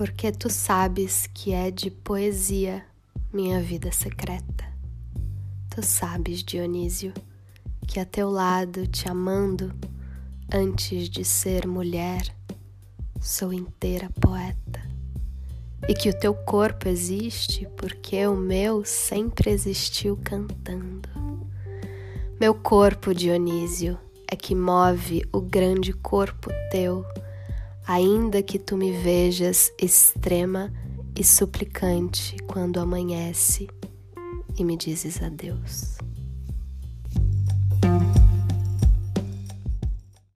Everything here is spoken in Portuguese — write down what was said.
porque tu sabes que é de poesia minha vida secreta. Tu sabes, Dionísio, que a teu lado, te amando, antes de ser mulher, sou inteira poeta. E que o teu corpo existe porque o meu sempre existiu cantando. Meu corpo, Dionísio, é que move o grande corpo teu, ainda que tu me vejas extrema e suplicante quando amanhece e me dizes adeus.